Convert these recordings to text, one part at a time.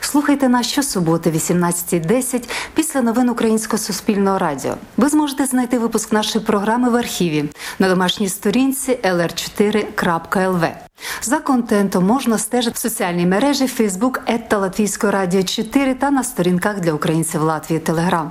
Слухайте нас щосуботи, 18.10 після новин Українського суспільного радіо. Ви зможете знайти випуск нашої програми в архіві на домашній сторінці lr4.lv. За контентом можна стежити в соціальній мережі Facebook «Етта Латвійського радіо 4 та на сторінках для українців Латвії Телеграм.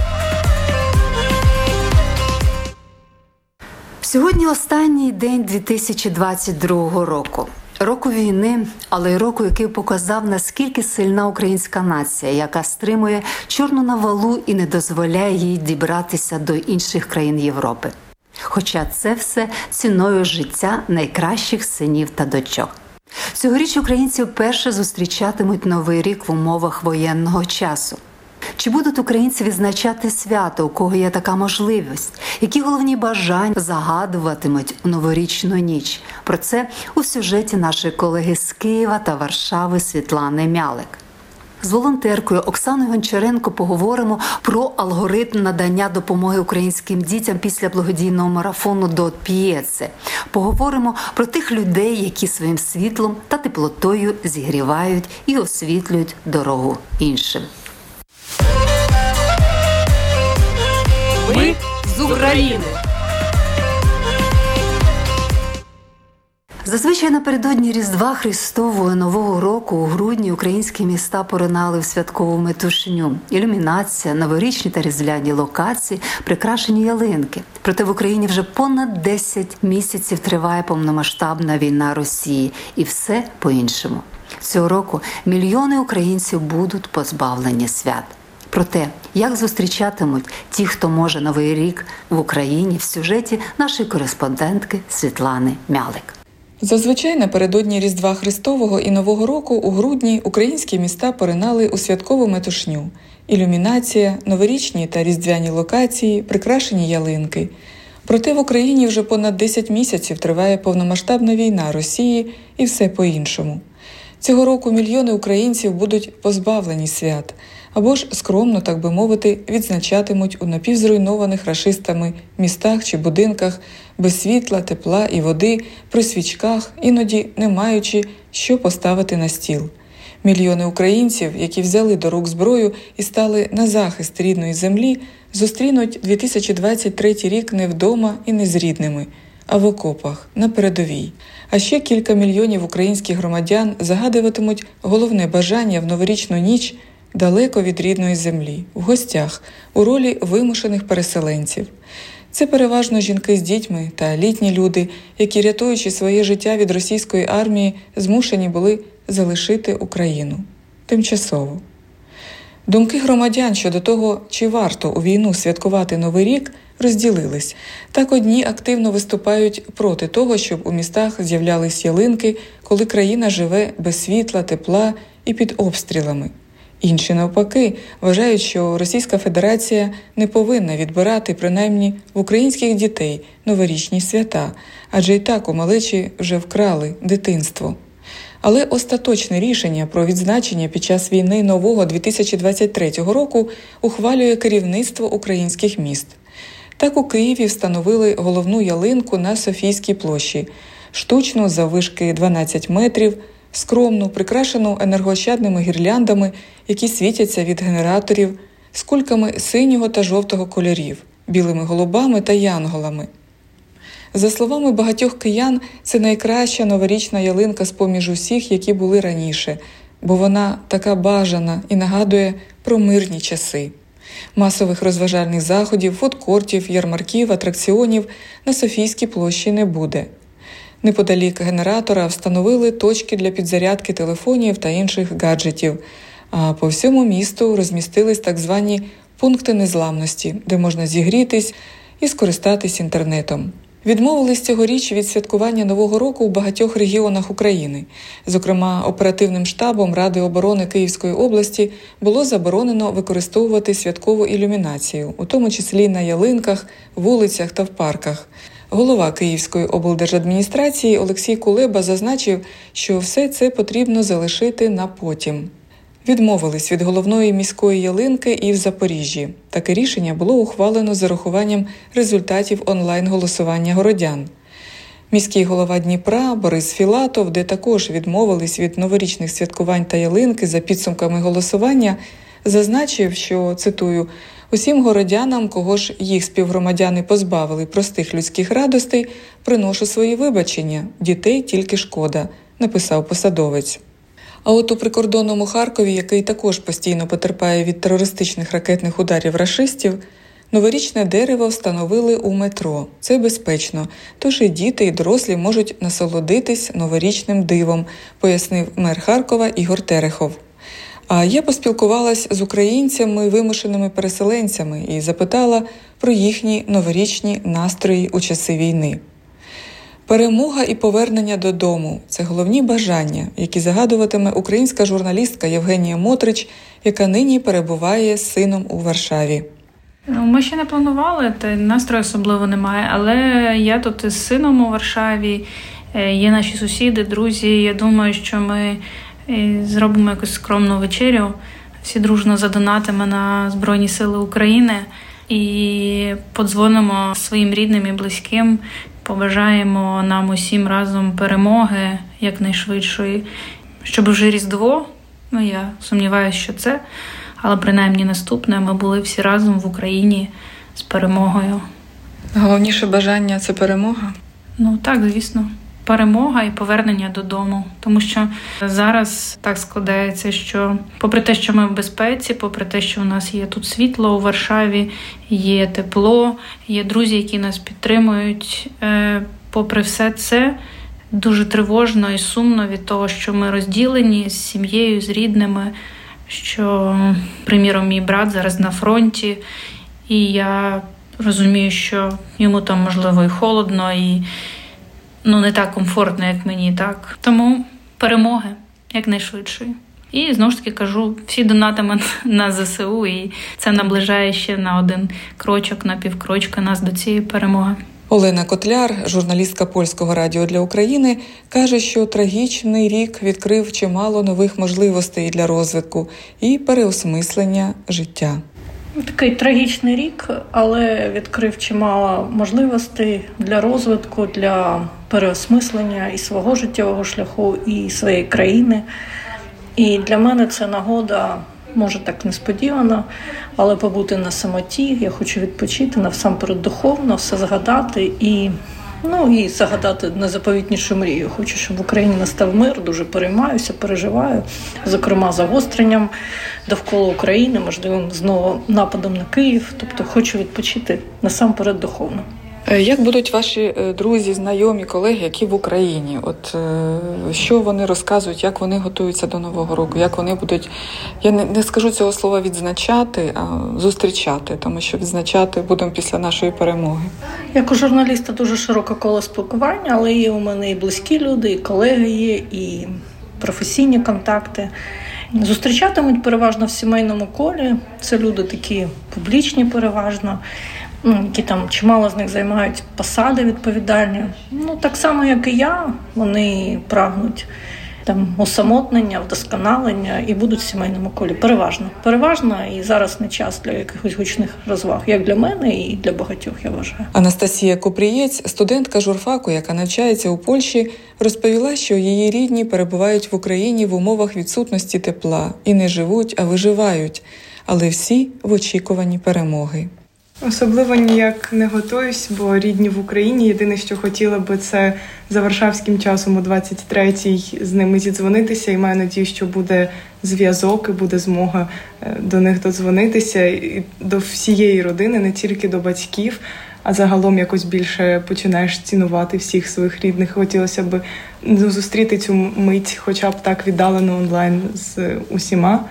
Сьогодні останній день 2022 року. Року війни, але й року, який показав наскільки сильна українська нація, яка стримує чорну навалу і не дозволяє їй дібратися до інших країн Європи. Хоча це все ціною життя найкращих синів та дочок. Цьогоріч українці вперше зустрічатимуть новий рік в умовах воєнного часу. Чи будуть українці відзначати свято, у кого є така можливість? Які головні бажання загадуватимуть у новорічну ніч? Про це у сюжеті нашої колеги з Києва та Варшави Світлани Мялик. З волонтеркою Оксаною Гончаренко поговоримо про алгоритм надання допомоги українським дітям після благодійного марафону до П'єце. Поговоримо про тих людей, які своїм світлом та теплотою зігрівають і освітлюють дорогу іншим. Ми з України. Зазвичай напередодні Різдва Христового Нового року у грудні українські міста поринали в святкову метушню. Ілюмінація, новорічні та різдвяні локації, прикрашені ялинки. Проте в Україні вже понад 10 місяців триває повномасштабна війна Росії, і все по-іншому. Цього року мільйони українців будуть позбавлені свят. Про те, як зустрічатимуть ті, хто може новий рік в Україні в сюжеті нашої кореспондентки Світлани Мялик. Зазвичай напередодні Різдва Христового і Нового року у грудні українські міста поринали у святкову метушню, ілюмінація, новорічні та різдвяні локації, прикрашені ялинки. Проте в Україні вже понад 10 місяців триває повномасштабна війна Росії і все по-іншому. Цього року мільйони українців будуть позбавлені свят або ж скромно, так би мовити, відзначатимуть у напівзруйнованих рашистами містах чи будинках без світла, тепла і води, при свічках, іноді не маючи що поставити на стіл. Мільйони українців, які взяли до рук зброю і стали на захист рідної землі, зустрінуть 2023 рік не вдома і не з рідними, а в окопах на передовій. А ще кілька мільйонів українських громадян загадуватимуть головне бажання в новорічну ніч далеко від рідної землі, в гостях, у ролі вимушених переселенців. Це переважно жінки з дітьми та літні люди, які, рятуючи своє життя від російської армії, змушені були залишити Україну тимчасово. Думки громадян щодо того, чи варто у війну святкувати Новий рік, розділились. Так одні активно виступають проти того, щоб у містах з'являлись ялинки, коли країна живе без світла, тепла і під обстрілами. Інші навпаки вважають, що Російська Федерація не повинна відбирати принаймні в українських дітей новорічні свята, адже і так у малечі вже вкрали дитинство. Але остаточне рішення про відзначення під час війни нового 2023 року ухвалює керівництво українських міст. Так у Києві встановили головну ялинку на Софійській площі, штучну заввишки 12 метрів скромну, прикрашену енергоощадними гірляндами, які світяться від генераторів, з кульками синього та жовтого кольорів, білими голубами та янголами. За словами багатьох киян, це найкраща новорічна ялинка з поміж усіх, які були раніше, бо вона така бажана і нагадує про мирні часи. Масових розважальних заходів, фудкортів, ярмарків, атракціонів на Софійській площі не буде. Неподалік генератора встановили точки для підзарядки телефонів та інших гаджетів. А по всьому місту розмістились так звані пункти незламності, де можна зігрітись і скористатись інтернетом. Відмовились цьогоріч від святкування Нового року у багатьох регіонах України. Зокрема, оперативним штабом Ради оборони Київської області було заборонено використовувати святкову ілюмінацію, у тому числі на ялинках, вулицях та в парках. Голова Київської облдержадміністрації Олексій Кулеба зазначив, що все це потрібно залишити на потім. Відмовились від головної міської ялинки і в Запоріжжі. Таке рішення було ухвалено з урахуванням результатів онлайн-голосування городян. Міський голова Дніпра Борис Філатов, де також відмовились від новорічних святкувань та ялинки за підсумками голосування, зазначив, що цитую усім городянам, кого ж їх співгромадяни позбавили простих людських радостей, приношу свої вибачення. Дітей тільки шкода, написав посадовець. А от у прикордонному Харкові, який також постійно потерпає від терористичних ракетних ударів рашистів, новорічне дерево встановили у метро. Це безпечно, тож і діти, і дорослі можуть насолодитись новорічним дивом, пояснив мер Харкова Ігор Терехов. А я поспілкувалась з українцями, вимушеними переселенцями і запитала про їхні новорічні настрої у часи війни. Перемога і повернення додому це головні бажання, які загадуватиме українська журналістка Євгенія Мотрич, яка нині перебуває з сином у Варшаві. Ну, ми ще не планували, та настрою особливо немає. Але я тут із сином у Варшаві, е, є наші сусіди, друзі. Я думаю, що ми е, зробимо якусь скромну вечерю. Всі дружно задонатимо на Збройні Сили України і подзвонимо своїм рідним і близьким, Побажаємо нам усім разом перемоги якнайшвидшої, щоб вже Різдво, ну я сумніваюся, що це, але принаймні наступне ми були всі разом в Україні з перемогою. Головніше бажання це перемога? Ну так, звісно перемога і повернення додому, тому що зараз так складається, що попри те, що ми в безпеці, попри те, що у нас є тут світло у Варшаві, є тепло, є друзі, які нас підтримують. Е, попри все це. Дуже тривожно і сумно від того, що ми розділені з сім'єю, з рідними. Що, приміром, мій брат зараз на фронті, і я розумію, що йому там можливо і холодно, і ну не так комфортно, як мені, так. Тому перемоги якнайшвидшої. І знову ж таки кажу, всі донатимо на ЗСУ, і це наближає ще на один крочок, на півкрочка нас до цієї перемоги. Олена Котляр, журналістка польського радіо для України, каже, що трагічний рік відкрив чимало нових можливостей для розвитку і переосмислення життя. Такий трагічний рік, але відкрив чимало можливостей для розвитку, для переосмислення і свого життєвого шляху, і своєї країни. І для мене це нагода, може так несподівано, але побути на самоті. Я хочу відпочити насамперед духовно, все згадати і. Ну і загадати незаповітнішу мрію. Хочу, щоб в Україні настав мир. Дуже переймаюся, переживаю, зокрема загостренням довкола України, можливим знову нападом на Київ. Тобто хочу відпочити насамперед духовно. Е, як будуть ваші е, друзі, знайомі, колеги, які в Україні? От е, що вони розказують, як вони готуються до нового року? Як вони будуть, я не, не скажу цього слова відзначати, а зустрічати, тому що відзначати будемо після нашої перемоги. Як у журналіста дуже широке коло спілкування, але є у мене і близькі люди, і колеги є, і професійні контакти. Зустрічатимуть переважно в сімейному колі. Це люди такі публічні, переважно ну, які там чимало з них займають посади відповідальні. Ну так само, як і я, вони прагнуть там усамотнення, вдосконалення і будуть в сімейному колі. Переважно. Переважно і зараз не час для якихось гучних розваг, як для мене і для багатьох. Я вважаю. Анастасія Купрієць, студентка журфаку, яка навчається у Польщі, розповіла, що її рідні перебувають в Україні в умовах відсутності тепла і не живуть, а виживають, але всі в очікуванні перемоги. Особливо ніяк не готуюсь, бо рідні в Україні. Єдине, що хотіла би, це за Варшавським часом о 23-й з ними зідзвонитися, і маю надію, що буде зв'язок і буде змога е, до них додзвонитися і до всієї родини, не тільки до батьків. а загалом якось більше починаєш цінувати всіх своїх рідних. Хотілося б ну, зустріти цю мить, хоча б так віддалено онлайн з усіма.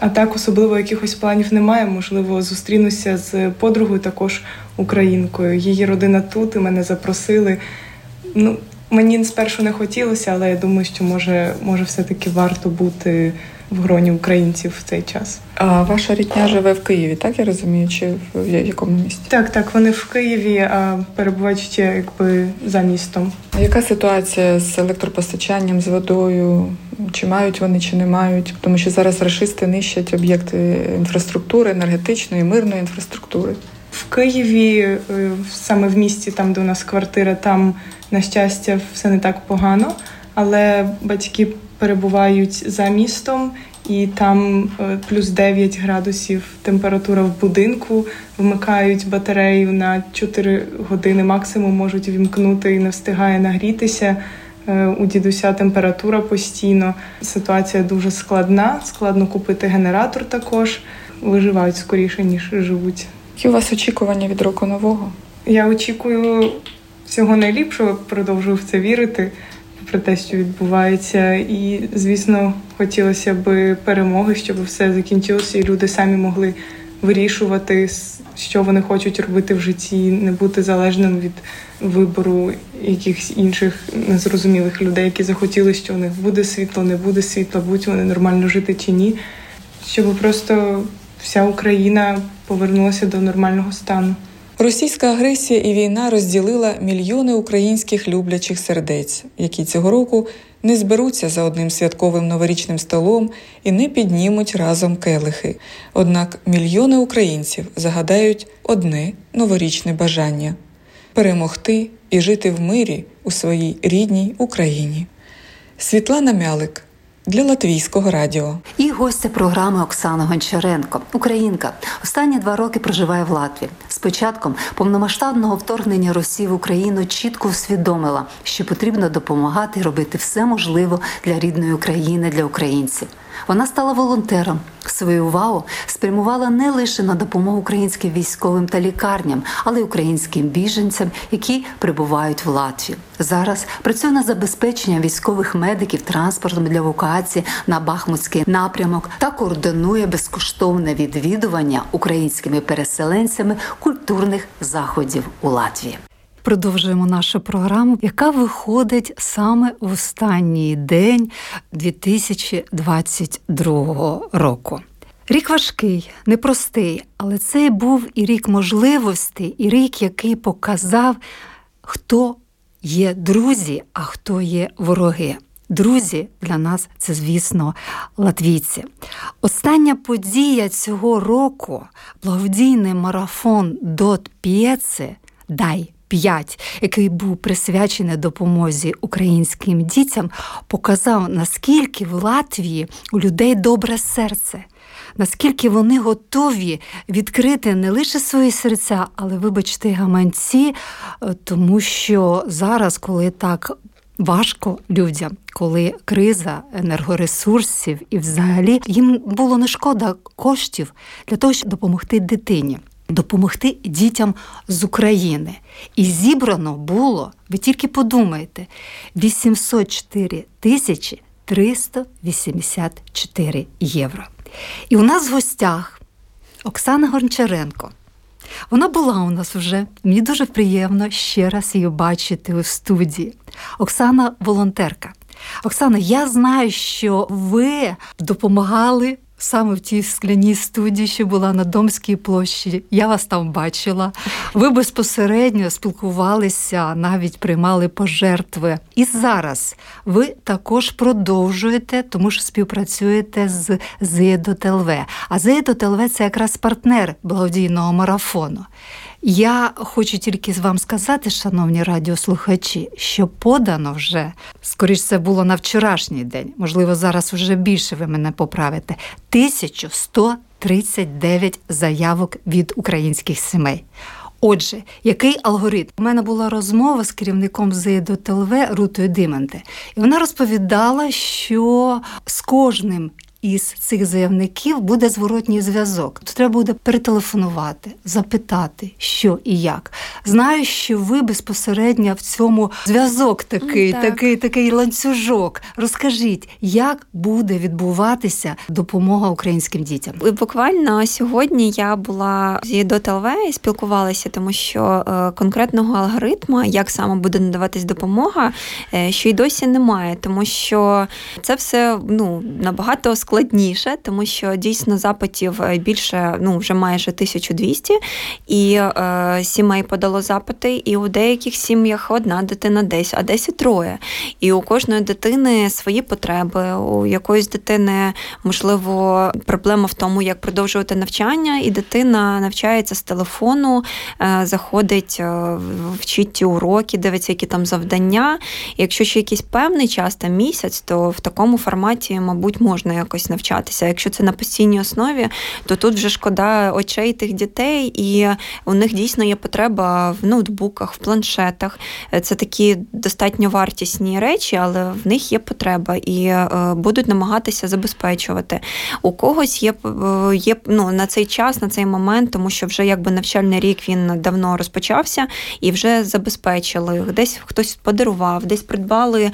А так особливо якихось планів немає. Можливо, зустрінуся з подругою, також українкою. Її родина тут і мене запросили. Ну, мені спершу не хотілося, але я думаю, що може, може все-таки варто бути в гроні українців в цей час. А ваша рідня живе в Києві, так я розумію, чи в якому місті? Так, так, вони в Києві, а перебувають ще якби за містом. А яка ситуація з електропостачанням, з водою? Чи мають вони, чи не мають? Тому що зараз рашисти нищать об'єкти інфраструктури, енергетичної, мирної інфраструктури. В Києві, е, саме в місті, там де у нас квартира, там на щастя все не так погано, але батьки перебувають за містом, і там е, плюс 9 градусів температура в будинку. Вмикають батарею на 4 години максимум можуть вімкнути і не встигає нагрітися. Е, У дідуся температура постійно. Ситуація дуже складна. Складно купити генератор також. Виживають скоріше, ніж живуть. Які у вас очікування від року нового? Я очікую всього найліпшого, продовжую в це вірити, про те, що відбувається. І, звісно, хотілося б перемоги, щоб все закінчилося, і люди самі могли вирішувати, що вони хочуть робити в житті, не бути залежним від вибору якихось інших незрозумілих людей, які захотіли, що у них буде світло, не буде світла, будуть вони нормально жити чи ні. Щоб просто вся Україна повернулася до нормального стану. Російська агресія і війна розділила мільйони українських люблячих сердець, які цього року не зберуться за одним святковим новорічним столом і не піднімуть разом келихи. Однак мільйони українців загадають одне новорічне бажання перемогти і жити в мирі у своїй рідній Україні. Світлана Мялик для Латвійського радіо. І гостя програми Оксана Гончаренко, українка. Останні два роки проживає в Латвії. З початком повномасштабного вторгнення Росії в Україну чітко усвідомила, що потрібно допомагати робити все можливе для рідної України, для українців. Вона стала волонтером. Свою увагу спрямувала не лише на допомогу українським військовим та лікарням, але й українським біженцям, які прибувають в Латвію. Зараз працює над забезпеченням військових медиків транспортом для евакуації на Бахмутський напрямок та координує безкоштовне відвідування українськими переселенцями культурних заходів у Латвії. Продовжуємо нашу програму, яка виходить саме в останній день 2022 року. Рік важкий, непростий, але це був і рік можливостей, і рік, який показав, хто є друзі, а хто є вороги. Друзі для нас це, звісно, латвійці. Остання подія цього року благодійний марафон Дот П'єце Дай 5, який був присвячений допомозі українським дітям, показав, наскільки в Латвії у людей добре серце. Наскільки вони готові відкрити не лише свої серця, але, вибачте, гаманці, е, тому що зараз, коли так важко людям, коли криза енергоресурсів і взагалі їм було не шкода коштів для того, щоб допомогти дитині. Допомогти дітям з України. І зібрано було, ви тільки подумайте, 804 тисячі 384 євро. І у нас в гостях Оксана Гончаренко. Вона була у нас вже. Мені дуже приємно ще раз її бачити у студії. Оксана волонтерка. Оксана, я знаю, що ви допомагали саме в тій скляній студії, що була на Домській площі. Я вас там бачила. Ви безпосередньо спілкувалися, навіть приймали пожертви. І зараз ви також продовжуєте, тому що співпрацюєте з ЗЕДОТЛВ. А ЗЕДОТЛВ – це якраз партнер благодійного марафону. Я хочу тільки з вам сказати, шановні радіослухачі, що подано вже, скоріш це було на вчорашній день, можливо, зараз вже більше ви мене поправите, 1139 заявок від українських сімей. Отже, який алгоритм? У мене була розмова з керівником ЗЕДО ТЛВ Рутою Дименте, і вона розповідала, що з кожним із цих заявників буде зворотній зв'язок. То треба буде перетелефонувати, запитати, що і як. Знаю, що ви безпосередньо в цьому зв'язок такий, Так. такий, такий ланцюжок. Розкажіть, як буде відбуватися допомога українським дітям? І Буквально сьогодні я була з до ТЛВ і спілкувалася, тому що е, конкретного алгоритму, як саме буде надаватись допомога, е, що й досі немає, тому що це все ну набагато складніше, тому що дійсно запитів е, більше ну вже майже 1200, і е, сімей подало запити, і у деяких сім'ях одна дитина десь, а десь і троє. І у кожної дитини свої потреби, у якоїсь дитини можливо проблема в тому, як продовжувати навчання, і дитина навчається з телефону, е, заходить, е, вчить уроки, дивиться, які там завдання. І якщо ще якийсь певний час, там місяць, то в такому форматі, мабуть, можна якось навчатися. Якщо це на постійній основі, то тут вже шкода очей тих дітей, і у них дійсно є потреба в ноутбуках, в планшетах. Е, Це такі достатньо вартісні речі, але в них є потреба і е, будуть намагатися забезпечувати. У когось є, е, є ну, на цей час, на цей момент, тому що вже якби навчальний рік він давно розпочався і вже забезпечили. Десь хтось подарував, десь придбали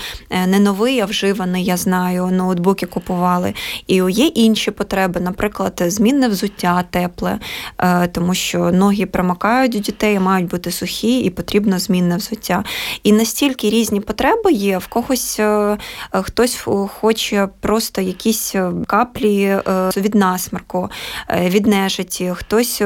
не новий, а вживаний, я знаю, ноутбуки купували. І є інші потреби, наприклад, змінне взуття тепле, е, тому що ноги промокають у дітей, мають бути сухі, і потрібно змінне взуття. І настільки різні потреби є, в когось е, е, хтось хоче просто якісь каплі від насмарку, е, від нежиті, хтось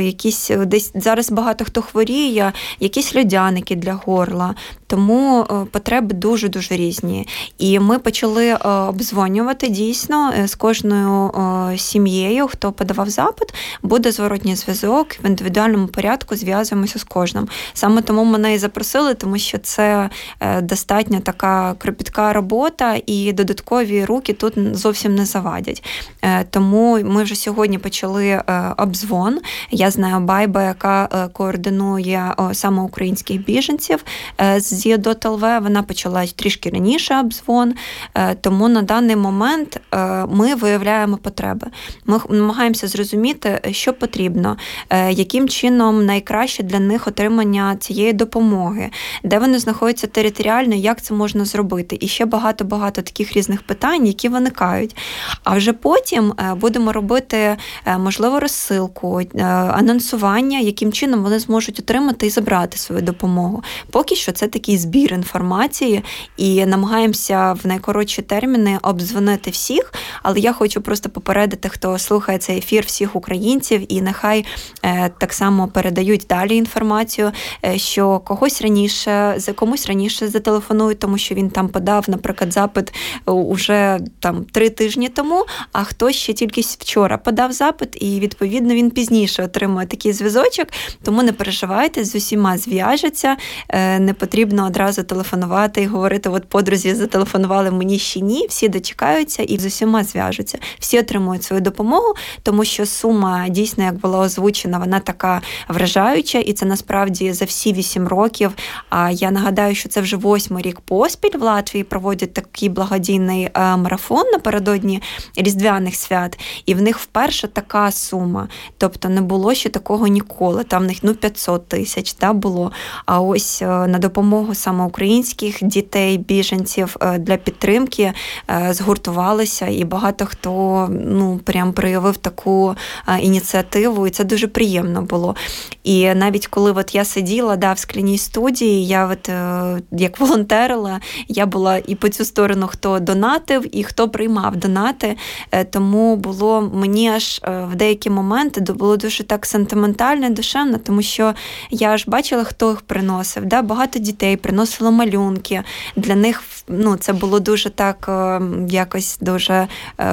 якісь десь зараз багато хто хворіє, якісь льодяники для горла. Тому потреби дуже дуже різні. І ми почали обдзвонювати дійсно з кожною е, сім'єю, хто подавав запит, буде зворотній зв'язок в індивідуальному порядку. Зв'язуємося з кожним. Саме тому мене і запросили, тому що це е, достатньо така кропітка робота, і додаткові руки тут зовсім не завадять. Е, Тому ми вже сьогодні почали е, обзвон. Я знаю Байба, яка е, координує саме українських біженців е, з ЄДОТЛВ. Вона почала трішки раніше обзвон. Е, Тому на даний момент е, ми виявляємо потреби. Ми намагаємося зрозуміти, що потрібно, е, яким чином найкраще для них отримання цієї допомоги, де вони знаходяться територіально, як це можна зробити. І ще багато-багато таких різних питань, які виникають. А вже потім е, будемо робити, е, можливо, розсилку, анонсування, яким чином вони зможуть отримати і забрати свою допомогу. Поки що це такий збір інформації, і намагаємося в найкоротші терміни обдзвонити всіх. Але я хочу просто попередити, хто слухає цей ефір, всіх українців, і нехай е, так само передають далі інформацію, е, що когось раніше за комусь раніше зателефонують, тому що він там подав, наприклад, запит е, уже там три тижні тому, а хтось ще тільки вчора подав запит, і відповідно він пізніше отримує такий зв'язочок. Тому не переживайте, з усіма зв'яжеться. Не потрібно одразу телефонувати і говорити: от подрузі зателефонували мені ще ні. Всі дочекаються і з усіма зв'яжуться. Всі отримують свою допомогу, тому що сума дійсно, як була озвучена, вона така вражаюча, і це насправді за всі вісім років. А я нагадаю, що це вже восьмий рік поспіль в Латвії проводять такий благодійний е, марафон напередодні різдвяних свят, і в них вперше така сума. Тобто не було ще такого ніколи. Там в них ну 500 тисяч та було. А ось е, на допомогу саме українських дітей, біженців е, для підтримки згуртувалися, і багато хто ну прям проявив таку е, ініціативу, і це дуже приємно було. І навіть коли от я сиділа да, в скляній студії, я от е, як волонтерила, я була і по цю сторону, хто донатив, і хто приймав донати. Е, Тому було мені аж в деякі моменти було дуже так сентиментально і душевно, тому що я ж бачила, хто їх приносив. Да? Багато дітей приносило малюнки. Для них ну, це було дуже так е, якось дуже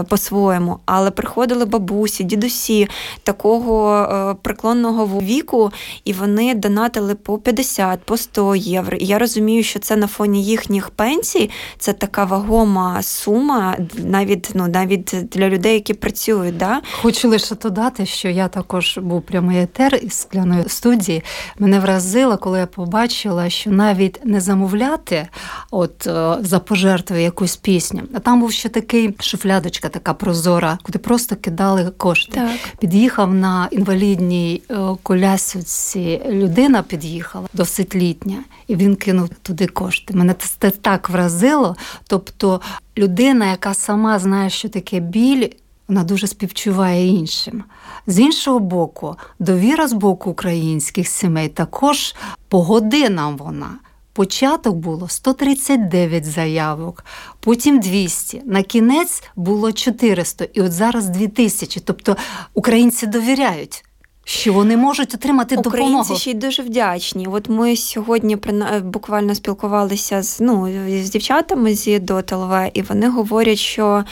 по-своєму. Але приходили бабусі, дідусі такого е, преклонного віку, і вони донатили по 50, по 100 євро. І я розумію, що це на фоні їхніх пенсій, це така вагома сума, навіть ну навіть для людей, які працюють. Да? Хочу лише додати, що я також був прямий етер із скляної студії. Мене вразило, коли я побачила, що навіть не замовляти от е, за пожертви якусь пісню. А там був ще такий шуфлядний площадочка така прозора, куди просто кидали кошти. Так. Під'їхав на інвалідній е, колясці людина, під'їхала досить літня, і він кинув туди кошти. Мене це так вразило. Тобто людина, яка сама знає, що таке біль. Вона дуже співчуває іншим. З іншого боку, довіра з боку українських сімей також по годинам вона. Початок було 139 заявок, потім 200. На кінець було 400, і от зараз 2000. Тобто українці довіряють. Що вони можуть отримати Українці допомогу. ще й дуже вдячні. От ми сьогодні буквально спілкувалися з ну з дівчатами з ДОТЛВ, і вони говорять, що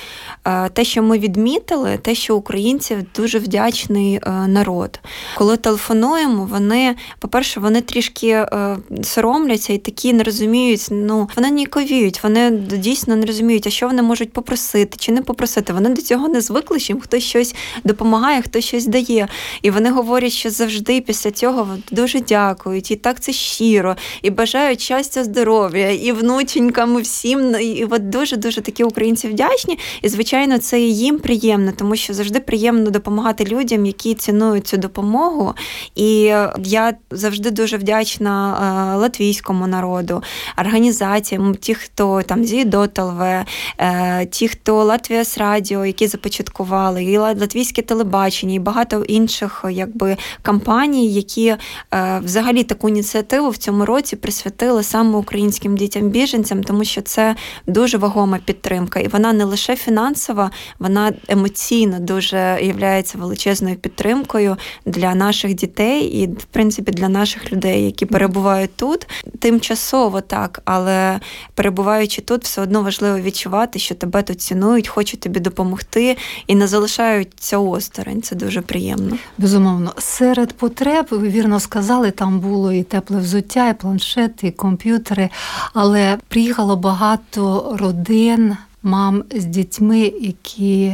е, те, що ми відмітили, те, що українців дуже вдячний е, народ. Коли телефонуємо, вони, по-перше, вони трішки е, соромляться і такі не розуміють. Ну вони ніяковіють, вони дійсно не розуміють, а що вони можуть попросити чи не попросити. Вони до цього не звикли, що їм хтось щось допомагає, хтось щось дає. І вони говорять, що завжди після цього дуже дякують, і так це щиро, і бажають щастя, здоров'я, і внученькам, і всім. І от дуже дуже такі українці вдячні. І звичайно, це і їм приємно, тому що завжди приємно допомагати людям, які цінують цю допомогу. І я завжди дуже вдячна е, латвійському народу, організаціям, ті, хто там зі ДОТЛВ, е, ті, хто Латвія з радіо, які започаткували, і латвійське телебачення, і багато інших якби компаній, які е, взагалі таку ініціативу в цьому році присвятили саме українським дітям-біженцям, тому що це дуже вагома підтримка, і вона не лише фінансова, вона емоційно дуже є величезною підтримкою для наших дітей і, в принципі, для наших людей, які перебувають тут, тимчасово так, але перебуваючи тут, все одно важливо відчувати, що тебе тут цінують, хочуть тобі допомогти і не залишаються осторонь. Це дуже приємно. Безумовно, серед потреб, ви вірно сказали, там було і тепле взуття, і планшети, і комп'ютери, але приїхало багато родин, мам з дітьми, які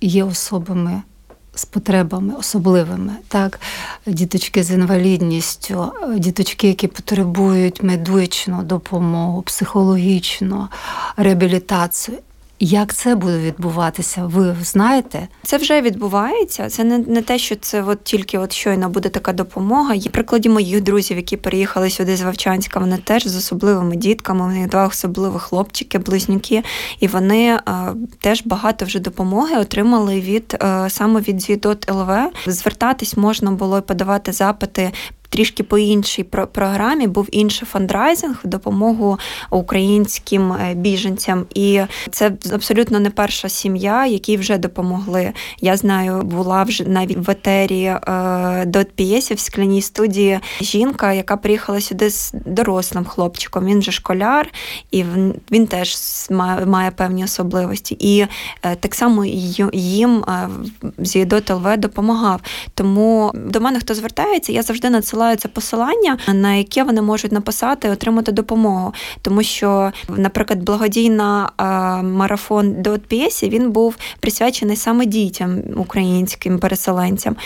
є особами. З потребами особливими, так, діточки з інвалідністю, діточки, які потребують медичну допомогу, психологічну реабілітацію. Як це буде відбуватися? Ви знаєте? Це вже відбувається. Це не не те, що це от тільки от щойно буде така допомога. Є прикладі моїх друзів, які переїхали сюди з Вовчанська. Вони теж з особливими дітками. У них два особливих хлопчики, близнюки, і вони а, теж багато вже допомоги отримали від а, саме від Звідот ЛВ. Звертатись можна було і подавати запити трішки по іншій програмі був інший фандрайзинг в допомогу українським е, біженцям, і це абсолютно не перша сім'я, якій вже допомогли. Я знаю, була вже навіть в етері е, до п'єсі в скляній студії жінка, яка приїхала сюди з дорослим хлопчиком. Він же школяр, і він теж має, певні особливості. І е, так само їм Зідот ЛВ допомагав. Тому до мене хто звертається, я завжди надсилаю надсилаю посилання, на яке вони можуть написати і отримати допомогу. Тому що, наприклад, благодійна марафон до він був присвячений саме дітям українським переселенцям.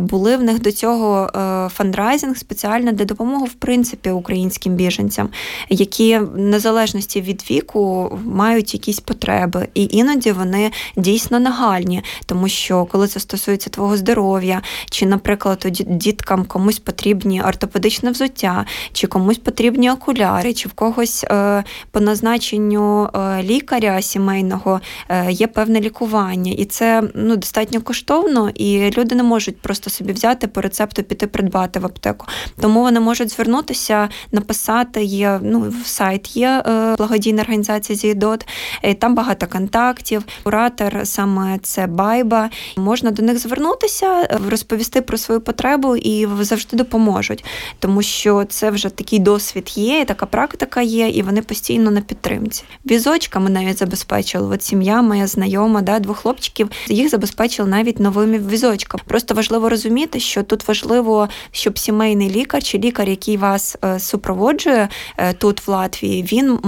Були в них до цього е, фандрайзинг спеціально для допомоги в принципі українським біженцям, які в незалежності від віку мають якісь потреби, і іноді вони дійсно нагальні, тому що коли це стосується твого здоров'я, чи, наприклад, діткам комусь потрібні ортопедичне взуття, чи комусь потрібні окуляри, чи в когось е, по назначенню е, лікаря сімейного є певне лікування, і це ну достатньо коштовно, і люди не можуть можуть просто собі взяти по рецепту піти придбати в аптеку. Тому вони можуть звернутися, написати. Є ну сайт є е, благодійна організація Зідот. Там багато контактів. Куратор саме це Байба. Можна до них звернутися, розповісти про свою потребу і завжди допоможуть, тому що це вже такий досвід є, і така практика є, і вони постійно на підтримці. Візочками навіть забезпечили. От сім'я моя знайома, да, двох хлопчиків їх забезпечили навіть новими візочками. Просто важливо розуміти, що тут важливо, щоб сімейний лікар чи лікар, який вас е, супроводжує е, тут в Латвії, він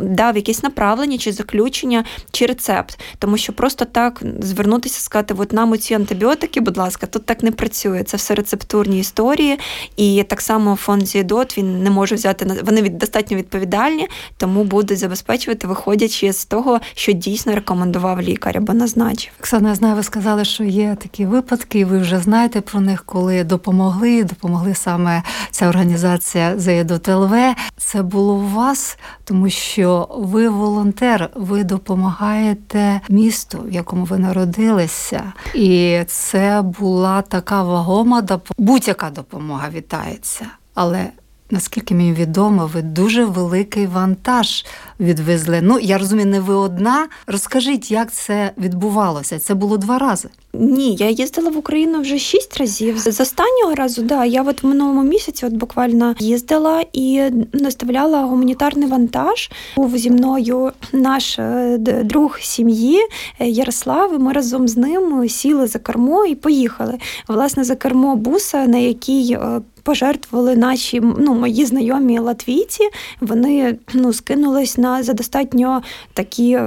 дав якесь направлення чи заключення, чи рецепт, тому що просто так звернутися, сказати, от нам ці антибіотики, будь ласка, тут так не працює. Це все рецептурні історії, і так само фонд Зідот він не може взяти вони від достатньо відповідальні, тому будуть забезпечувати, виходячи з того, що дійсно рекомендував лікар або назначив. Оксана, я знаю, ви сказали, що є такі випадки, і ви вже знаєте про них, коли допомогли. Допомогли саме ця організація Зедот ЛВ. Це було у вас, тому що ви волонтер, ви допомагаєте місту, в якому ви народилися, і це була така вагома допомога. Будь-яка допомога вітається, але Наскільки мені відомо, ви дуже великий вантаж відвезли. Ну я розумію, не ви одна. Розкажіть, як це відбувалося? Це було два рази. Ні, я їздила в Україну вже шість разів. З останнього разу, да, я от в минулому місяці, от буквально їздила і наставляла гуманітарний вантаж. Був зі мною наш е, друг сім'ї е, Ярослав. і Ми разом з ним сіли за кермо і поїхали. Власне, за кермо буса, на який е, пожертвували наші ну, мої знайомі латвійці. Вони ну, скинулись на за достатньо такі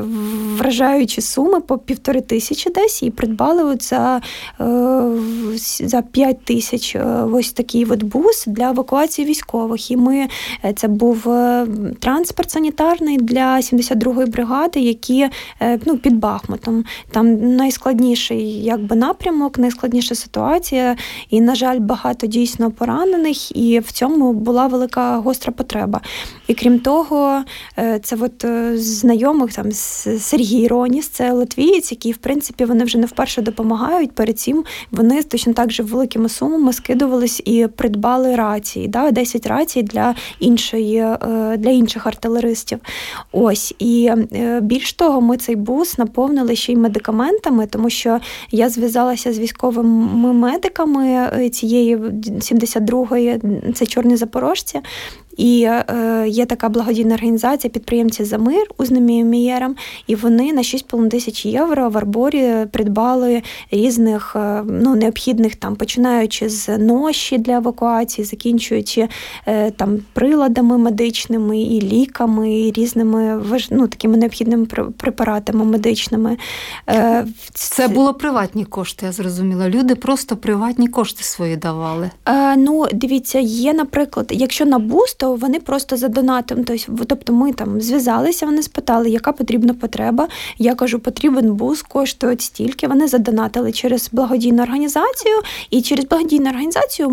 вражаючі суми по півтори тисячі десь і придбали от за е, за 5 тисяч е, ось такий от бус для евакуації військових. І ми е, це був транспорт санітарний для 72-ї бригади, які ну, під Бахмутом. Там найскладніший якби напрямок, найскладніша ситуація. І, на жаль, багато дійсно поранених і в цьому була велика гостра потреба. І крім того, це от знайомих там Сергій Роніс, це латвієць, який, в принципі, вони вже не вперше допомагають. Перед цим вони точно так же великими сумами скидувались і придбали рації, да, 10 рацій для іншої, е, для інших артилеристів. Ось і більш того, ми цей бус наповнили ще й медикаментами, тому що я зв'язалася з військовими медиками цієї 72 другої це чорні запорожці. І е, є така благодійна організація підприємці за мир у Мієром, і вони на 6,5 тисяч євро в Арборі придбали різних е, ну, необхідних там, починаючи з ноші для евакуації, закінчуючи е, там приладами медичними і ліками, і різними ну, такими необхідними препаратами медичними. Е, Це було приватні кошти, я зрозуміла. Люди просто приватні кошти свої давали. Е, ну, дивіться, є, наприклад, якщо на буст, то вони просто за донатом. Тобто ми там зв'язалися, вони спитали, яка потрібна потреба. Я кажу, потрібен бус, коштує стільки. Вони задонатили через благодійну організацію, і через благодійну організацію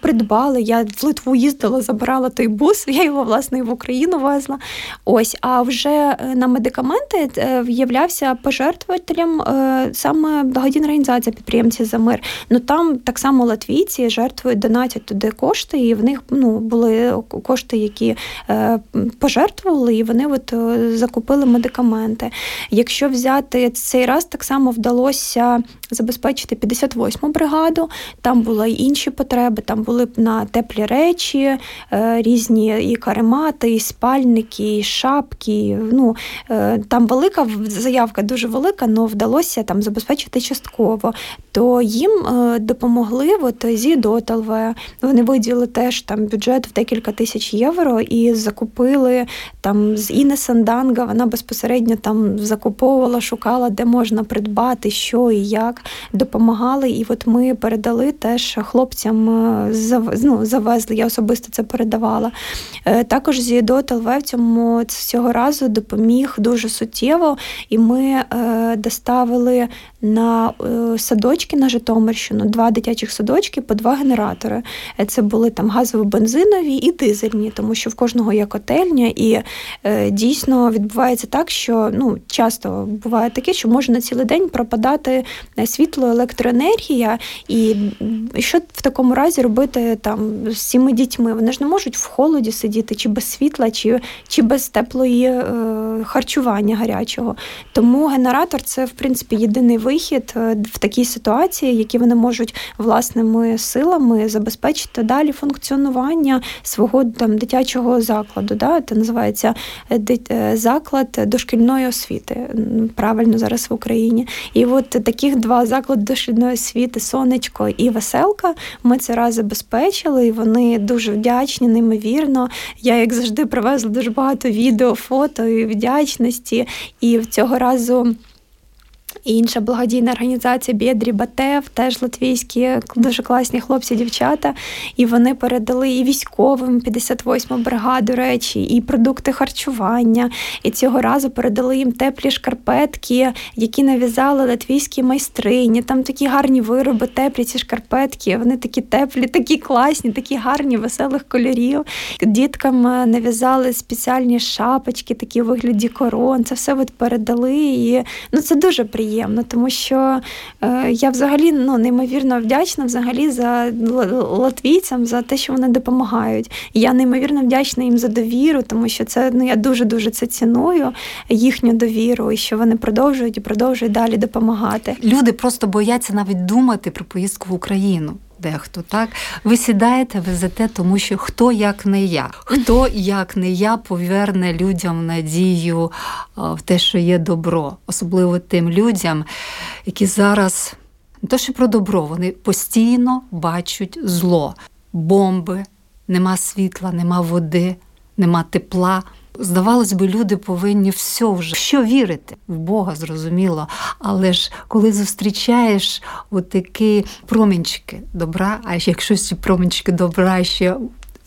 придбали. Я в Литву їздила, забирала той бус. Я його власне в Україну везла. Ось, а вже е, на медикаменти е, являвся пожертвувателем е, саме благодійна організація підприємці за мир. Ну там так само латвійці жертвують, донатять туди кошти, і в них ну були кошти, які е, пожертвували, і вони от е, закупили медикаменти. Якщо взяти цей раз, так само вдалося забезпечити 58-му бригаду. Там були й інші потреби, там були на теплі речі, е, різні і каремати, і спальники, і шапки. Ну, Там велика заявка, дуже велика, але вдалося там забезпечити частково. То їм допомогли от зі ДОТЛВ, Вони виділили теж там бюджет в декілька тисяч євро і закупили там з Іни Санданга. Вона безпосередньо там закуповувала, шукала, де можна придбати, що і як допомагали. І от ми передали теж хлопцям е, ну, завезли. Я особисто це передавала. Е, також Зідот ЛВ в цьому цього разу допоміг дуже суттєво, і ми е, доставили на садочки на Житомирщину два дитячих садочки по два генератори. Це були там газово-бензинові і дизельні, тому що в кожного є котельня, і дійсно відбувається так, що ну часто буває таке, що може на цілий день пропадати е, світло, електроенергія, і що в такому разі робити там з цими дітьми? Вони ж не можуть в холоді сидіти, чи без світла, чи чи без теплої е, харчування гарячого. Тому генератор це в принципі єдиний вихід е, в такій ситуації, які вони можуть власними силами забезпечити далі функціонування свого там дитячого закладу. Да? Це називається заклад дошкільної освіти. Правильно зараз в Україні. І от таких два заклади дошкільної освіти сонечко і веселка. Ми це раз забезпечили, і вони дуже вдячні, неймовірно. Я, як завжди, привезла дуже багато відео, фото і вдячності. І цього разу. І інша благодійна організація Бєдрі Батев, теж латвійські, дуже класні хлопці, дівчата. І вони передали і військовим 58-му бригаду речі, і продукти харчування. І цього разу передали їм теплі шкарпетки, які нав'язали латвійські майстрині. Там такі гарні вироби, теплі ці шкарпетки. Вони такі теплі, такі класні, такі гарні, веселих кольорів. Діткам е, нав'язали спеціальні шапочки, такі у вигляді корон. Це все от передали. І ну це дуже приємно приємно, тому що е, я взагалі ну, неймовірно вдячна взагалі за латвійцям за те, що вони допомагають. Я неймовірно вдячна їм за довіру, тому що це ну я дуже дуже це ціную, їхню довіру, і що вони продовжують і продовжують далі допомагати. Люди просто бояться навіть думати про поїздку в Україну дехто. Так ви сідаєте, везете, тому що хто як не я, хто як не я поверне людям надію в те, що є добро, особливо тим людям, які зараз не то, що про добро, вони постійно бачать зло, бомби, нема світла, нема води, нема тепла. Здавалось би, люди повинні все вже що вірити в Бога, зрозуміло. Але ж коли зустрічаєш отакі промінчики добра, а якщо ці промінчики добра ще.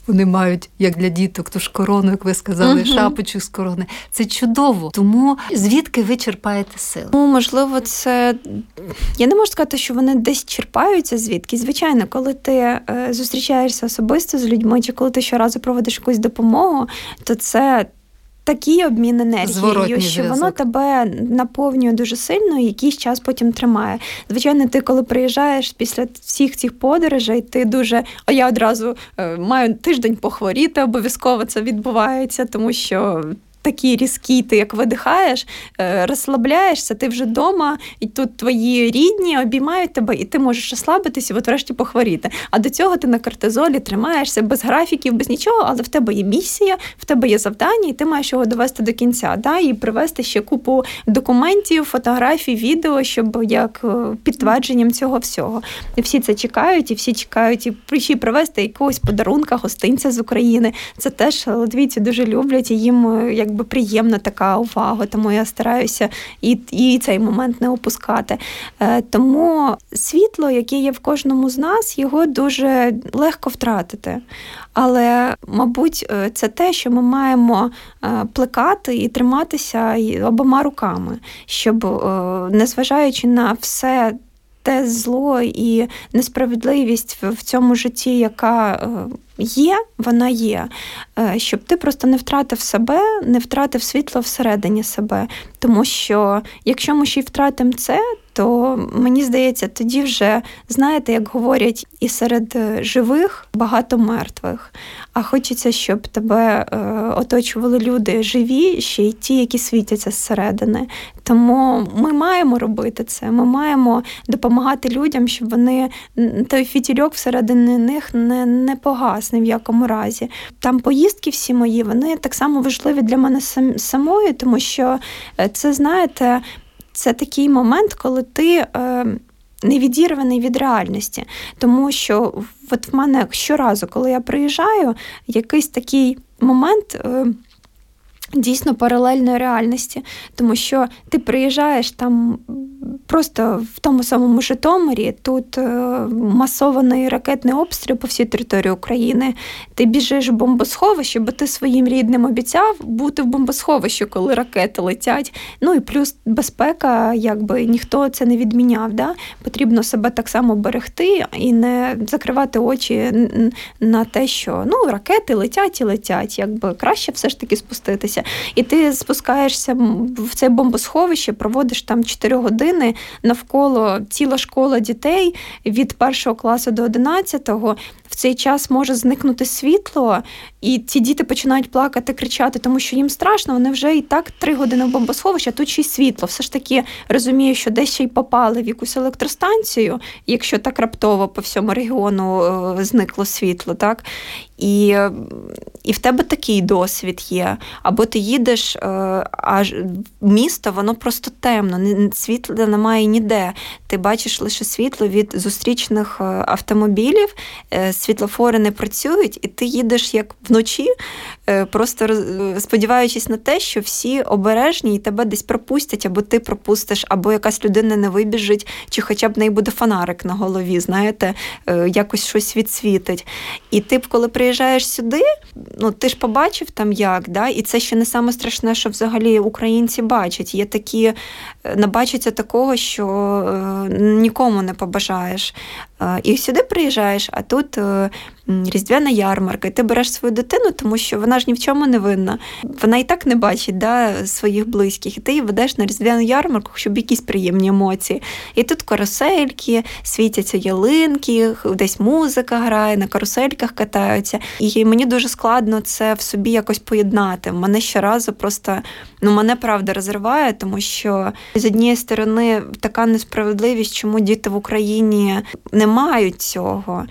Вони мають, як для діток, ту ж корону, як ви сказали, uh-huh. шапочку з корони. Це чудово. Тому звідки ви черпаєте сили? Ну, можливо, це я не можу сказати, що вони десь черпаються звідки. Звичайно, коли ти е, зустрічаєшся особисто з людьми, чи коли ти щоразу проводиш якусь допомогу, то це такий обмін енергією, що зв'язок. воно тебе наповнює дуже сильно і якийсь час потім тримає. Звичайно, ти коли приїжджаєш після всіх цих подорожей, ти дуже а я одразу е, маю тиждень похворіти, обов'язково це відбувається, тому що такі різкі, ти як видихаєш, е, розслабляєшся, ти вже вдома, і тут твої рідні обіймають тебе, і ти можеш розслабитися, от врешті похворіти. А до цього ти на кортизолі тримаєшся без графіків, без нічого, але в тебе є місія, в тебе є завдання, і ти маєш його довести до кінця. Да? І привести ще купу документів, фотографій, відео, щоб як е, підтвердженням цього всього. І всі це чекають, і всі чекають, і прийшли привезти якогось подарунка, гостинця з України. Це теж латвійці дуже люблять і їм е, як якби приємна така увага, тому я стараюся і і цей момент не опускати. Е, тому світло, яке є в кожному з нас, його дуже легко втратити. Але, мабуть, е, це те, що ми маємо е, плекати і триматися обома руками, щоб, незважаючи на все те зло і несправедливість в цьому житті, яка є, вона є, е, щоб ти просто не втратив себе, не втратив світло всередині себе. Тому що якщо ми ще й втратимо це, то мені здається, тоді вже знаєте, як говорять, і серед е, живих багато мертвих. А хочеться, щоб тебе е, оточували люди живі, ще й ті, які світяться зсередини. Тому ми маємо робити це. Ми маємо допомагати людям, щоб вони той фітільок всередині них не, не погас ні в якому разі. Там поїздки всі мої, вони так само важливі для мене самої, тому що е, це знаєте, це такий момент, коли ти. Е, не відірваний від реальності, тому що от в мене щоразу, коли я приїжджаю, якийсь такий момент е, дійсно паралельної реальності, тому що ти приїжджаєш там просто в тому самому Житомирі, тут е, масований ракетний обстріл по всій території України. Ти біжиш в бомбосховище, бо ти своїм рідним обіцяв бути в бомбосховищі, коли ракети летять. Ну і плюс безпека, якби ніхто це не відміняв. Да? Потрібно себе так само берегти і не закривати очі на те, що ну ракети летять і летять, якби краще все ж таки спуститися спускаєшся, і ти спускаєшся в це бомбосховище, проводиш там 4 години навколо ціла школа дітей від першого класу до 11-го. В цей час може зникнути світло, і ці діти починають плакати, кричати, тому що їм страшно. Вони вже і так три години в бомбосховища, тут ще й світло. Все ж таки розумію, що десь ще й попали в якусь електростанцію, якщо так раптово по всьому регіону е, зникло світло, так І і в тебе такий досвід є. Або ти їдеш, е, а місто воно просто темно, світла немає ніде. Ти бачиш лише світло від зустрічних е, автомобілів, е, світлофори не працюють, і ти їдеш як вночі, просто сподіваючись на те, що всі обережні і тебе десь пропустять, або ти пропустиш, або якась людина не вибіжить, чи хоча б в неї буде фонарик на голові, знаєте, якось щось відсвітить. І ти, коли приїжджаєш сюди, ну ти ж побачив там як, да? і це ще не саме страшне, що взагалі українці бачать. Є такі, е, набачаться такого, що е, нікому не побажаєш. Е, і сюди приїжджаєш, а тут різдвяна ярмарка, і ти береш свою дитину, тому що вона ж ні в чому не винна. Вона і так не бачить да, своїх близьких, і ти її ведеш на різдвяну ярмарку, щоб якісь приємні емоції. І тут карусельки, світяться ялинки, десь музика грає, на карусельках катаються. І мені дуже складно це в собі якось поєднати. Мене щоразу просто ну мене правда розриває, тому що з однієї сторони така несправедливість, чому діти в Україні не мають цього.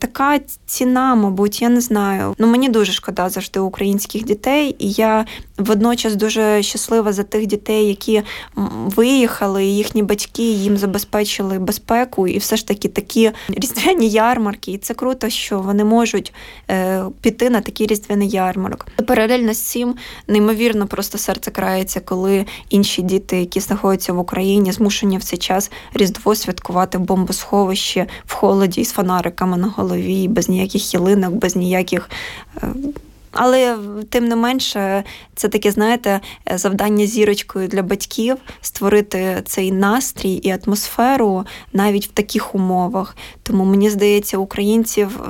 Така ціна, мабуть, я не знаю. Ну мені дуже шкода завжди українських дітей, і я водночас дуже щаслива за тих дітей, які виїхали, і їхні батьки їм забезпечили безпеку, і все ж таки такі різдвяні ярмарки. І це круто, що вони можуть е, піти на такий різдвяний ярмарок. Паралельно з цим неймовірно просто серце крається, коли інші діти, які знаходяться в Україні, змушені в цей час різдво святкувати в бомбосховищі в холоді з фонариками на голові, без ніяких ялинок, без ніяких. Е, але тим не менше, це таке, знаєте, завдання зірочкою для батьків створити цей настрій і атмосферу навіть в таких умовах. Тому мені здається, українців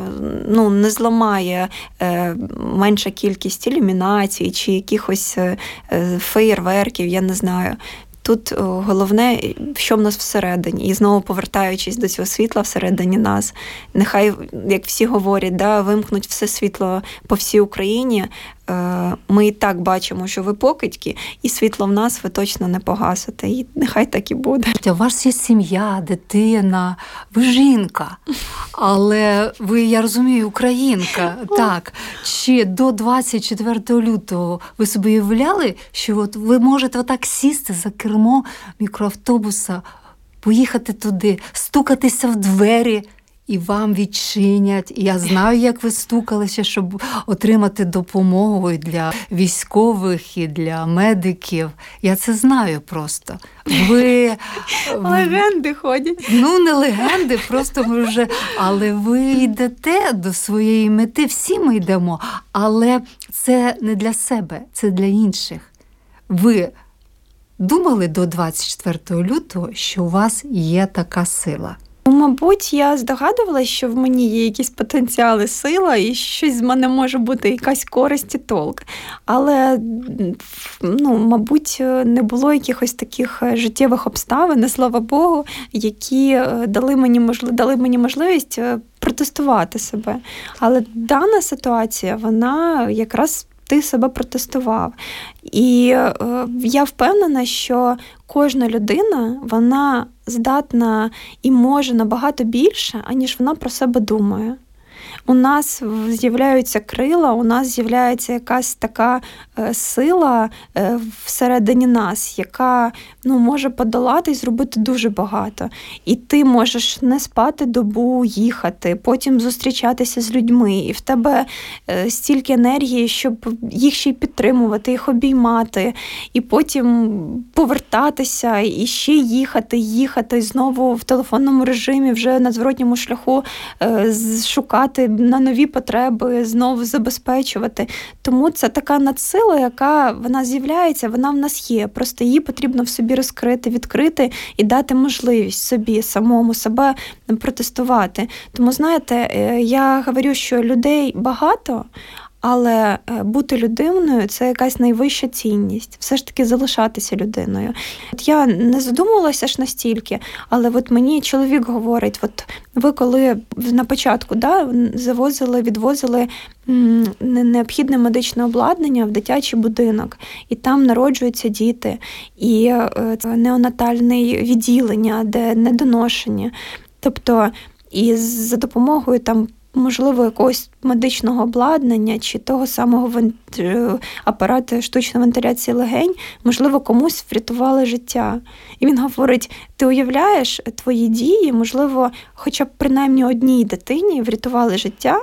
ну, не зламає е, менша кількість ілюмінацій чи якихось е, феєрверків, я не знаю. Тут головне, що в нас всередині, і знову повертаючись до цього світла всередині нас, нехай, як всі говорять, да, вимкнуть все світло по всій Україні, Е, ми і так бачимо, що ви покидьки, і світло в нас ви точно не погасите. І нехай так і буде. У вас є сім'я, дитина, ви жінка, але ви, я розумію, українка. Так. Чи до 24 лютого ви собі уявляли, що от ви можете отак сісти за кермо мікроавтобуса, поїхати туди, стукатися в двері і вам відчинять. І я знаю, як ви стукалися, щоб отримати допомогу для військових і для медиків. Я це знаю просто. Ви легенди ходять. Ну, не легенди, просто ми вже. Але ви йдете до своєї мети, всі ми йдемо. Але це не для себе, це для інших. Ви думали до 24 лютого, що у вас є така сила. Ну, мабуть, я здогадувалася, що в мені є якісь потенціали, сила, і щось з мене може бути якась користь і толк. Але, ну, мабуть, не було якихось таких е, життєвих обставин, слава Богу, які е, дали мені можливість, дали мені можливість е, протестувати себе. Але дана ситуація, вона якраз ти себе протестував. І е, я впевнена, що кожна людина вона здатна і може набагато більше, аніж вона про себе думає у нас з'являються крила, у нас з'являється якась така е, сила е, всередині нас, яка ну, може подолати і зробити дуже багато. І ти можеш не спати добу, їхати, потім зустрічатися з людьми, і в тебе е, стільки енергії, щоб їх ще й підтримувати, їх обіймати, і потім повертатися і ще їхати, їхати знову в телефонному режимі, вже на зворотньому шляху шукати на нові потреби знову забезпечувати. Тому це така надсила, яка вона з'являється, вона в нас є. Просто її потрібно в собі розкрити, відкрити і дати можливість собі самому себе протестувати. Тому знаєте, е, я говорю, що людей багато. Але е, бути людиною це якась найвища цінність, все ж таки залишатися людиною. От я не задумувалася ж настільки, але от мені чоловік говорить: от ви коли на початку да, завозили, відвозили необхідне медичне обладнання в дитячий будинок, і там народжуються діти, і е, неонатальне відділення, де недоношення. Тобто, і за допомогою там можливо, якогось медичного обладнання чи того самого вент... Е, апарату штучної вентиляції легень, можливо, комусь врятували життя. І він говорить: ти уявляєш твої дії, можливо, хоча б принаймні одній дитині врятували життя,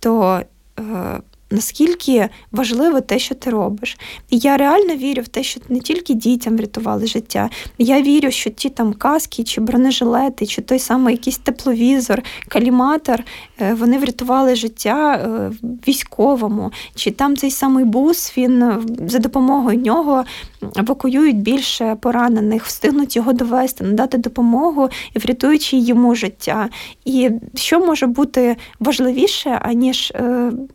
то. Е, наскільки важливо те, що ти робиш. І я реально вірю в те, що не тільки дітям врятували життя. Я вірю, що ті там каски, чи бронежилети, чи той самий якийсь тепловізор, каліматор, е, вони врятували життя е, військовому, чи там цей самий бус, він е, за допомогою нього евакуюють більше поранених, встигнуть його довести, надати допомогу і врятуючи йому життя. І що може бути важливіше, аніж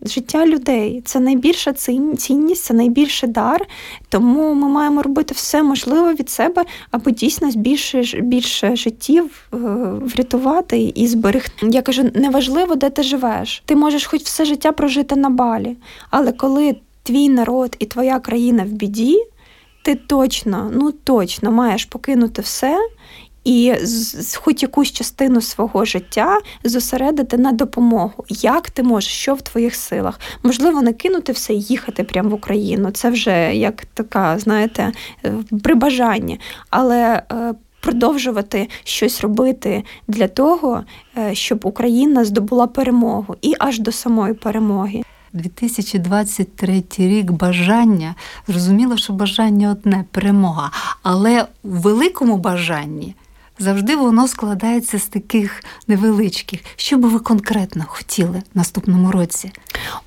життя людей? Людей. Це найбільша цінність, це найбільший дар. Тому ми маємо робити все можливе від себе, аби дійсно більше більше життів е, врятувати і зберегти. Я кажу, неважливо, де ти живеш. Ти можеш хоч все життя прожити на балі, але коли твій народ і твоя країна в біді, ти точно, ну точно маєш покинути все і хоч якусь частину свого життя зосередити на допомогу. Як ти можеш, що в твоїх силах? Можливо, не кинути все і їхати прямо в Україну. Це вже як така, знаєте, е, при бажанні. Але е, продовжувати щось робити для того, е, щоб Україна здобула перемогу і аж до самої перемоги. 2023 рік бажання зрозуміло, що бажання одне перемога, але у великому бажанні Завжди воно складається з таких невеличких. Що би ви конкретно хотіли в наступному році?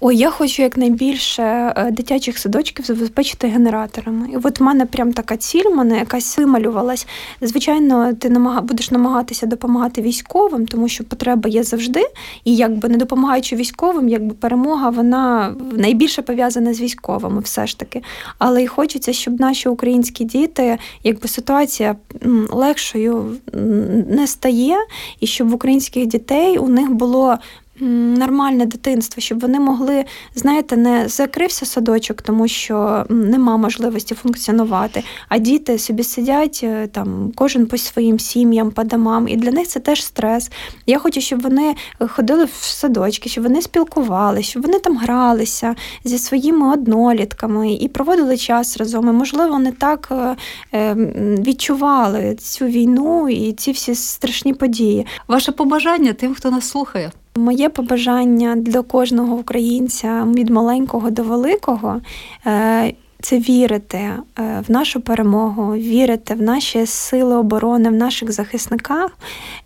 Ой, я хочу якнайбільше е, дитячих садочків забезпечити генераторами. І от в мене прям така ціль, в мене якась вималювалась. Звичайно, ти намаг... будеш намагатися допомагати військовим, тому що потреба є завжди. І якби не допомагаючи військовим, якби перемога вона найбільше пов'язана з військовими, все ж таки. Але і хочеться, щоб наші українські діти, якби ситуація легшою не стає, і щоб в українських дітей у них було нормальне дитинство, щоб вони могли, знаєте, не закрився садочок, тому що нема можливості функціонувати, а діти собі сидять е, там, кожен по своїм сім'ям, по домам, і для них це теж стрес. Я хочу, щоб вони ходили в садочки, щоб вони спілкувалися, щоб вони там гралися зі своїми однолітками і проводили час разом. І, можливо, не так е, е, відчували цю війну і ці всі страшні події. Ваше побажання тим, хто нас слухає. Моє побажання для кожного українця від маленького до великого е, це вірити е, в нашу перемогу, вірити в наші сили оборони, в наших захисниках,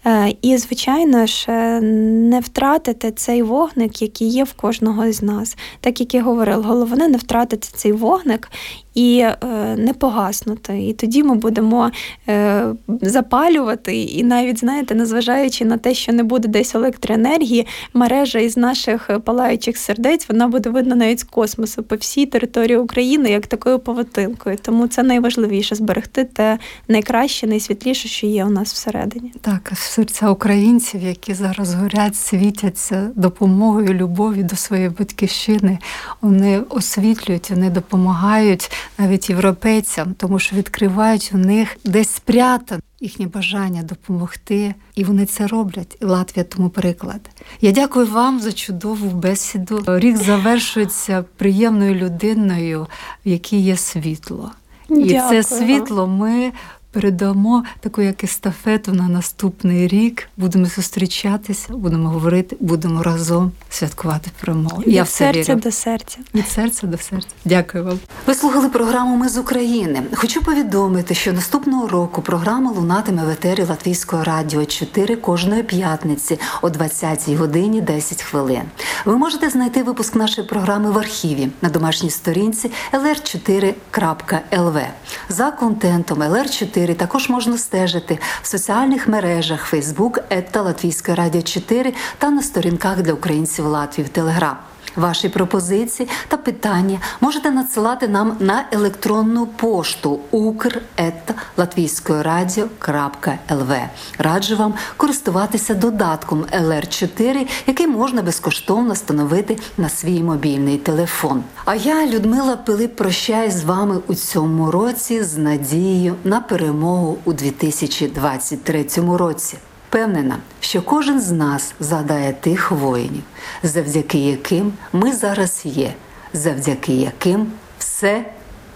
е, і, звичайно ж, не втратити цей вогник, який є в кожного з нас. Так як я говорила, головне не втратити цей вогник і е, не погаснути. І тоді ми будемо е, запалювати, і навіть, знаєте, незважаючи на те, що не буде десь електроенергії, мережа із наших палаючих сердець вона буде видна навіть з космосу по всій території України як такою повотилкою. Тому це найважливіше зберегти те найкраще, найсвітліше, що є у нас всередині. Так, серця українців, які зараз горять, світяться допомогою, любові до своєї батьківщини, вони освітлюють, вони допомагають навіть європейцям, тому що відкривають у них десь спрятане їхнє бажання допомогти, і вони це роблять. І Латвія тому приклад. Я дякую вам за чудову бесіду. Рік завершується приємною людиною, в якій є світло. І це світло ми передамо таку як естафету на наступний рік. Будемо зустрічатися, будемо говорити, будемо разом святкувати перемогу. Від Я серця до серця. Від серця до серця. Дякую вам. Ви слухали програму Ми з України. Хочу повідомити, що наступного року програма лунатиме в етері Латвійського радіо 4 кожної п'ятниці о 20 годині 10 хвилин. Ви можете знайти випуск нашої програми в архіві на домашній сторінці lr4.lv за контентом LR4 4 також можна стежити в соціальних мережах Facebook, Етта Латвійське Радіо 4 та на сторінках для українців Латвії в Телеграм. Ваші пропозиції та питання можете надсилати нам на електронну пошту ukr.latviskoradio.lv. Раджу вам користуватися додатком LR4, який можна безкоштовно встановити на свій мобільний телефон. А я, Людмила Пилип, прощаюсь з вами у цьому році з надією на перемогу у 2023 році. Впевнена, що кожен з нас згадає тих воїнів, завдяки яким ми зараз є, завдяки яким все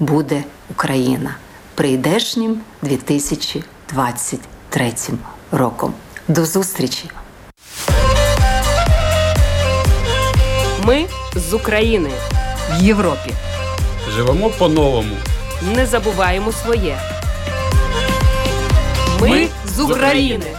буде Україна прийдешнім 2023 роком. До зустрічі! Ми з України в Європі. Живемо по-новому. Не забуваємо своє. Ми з України.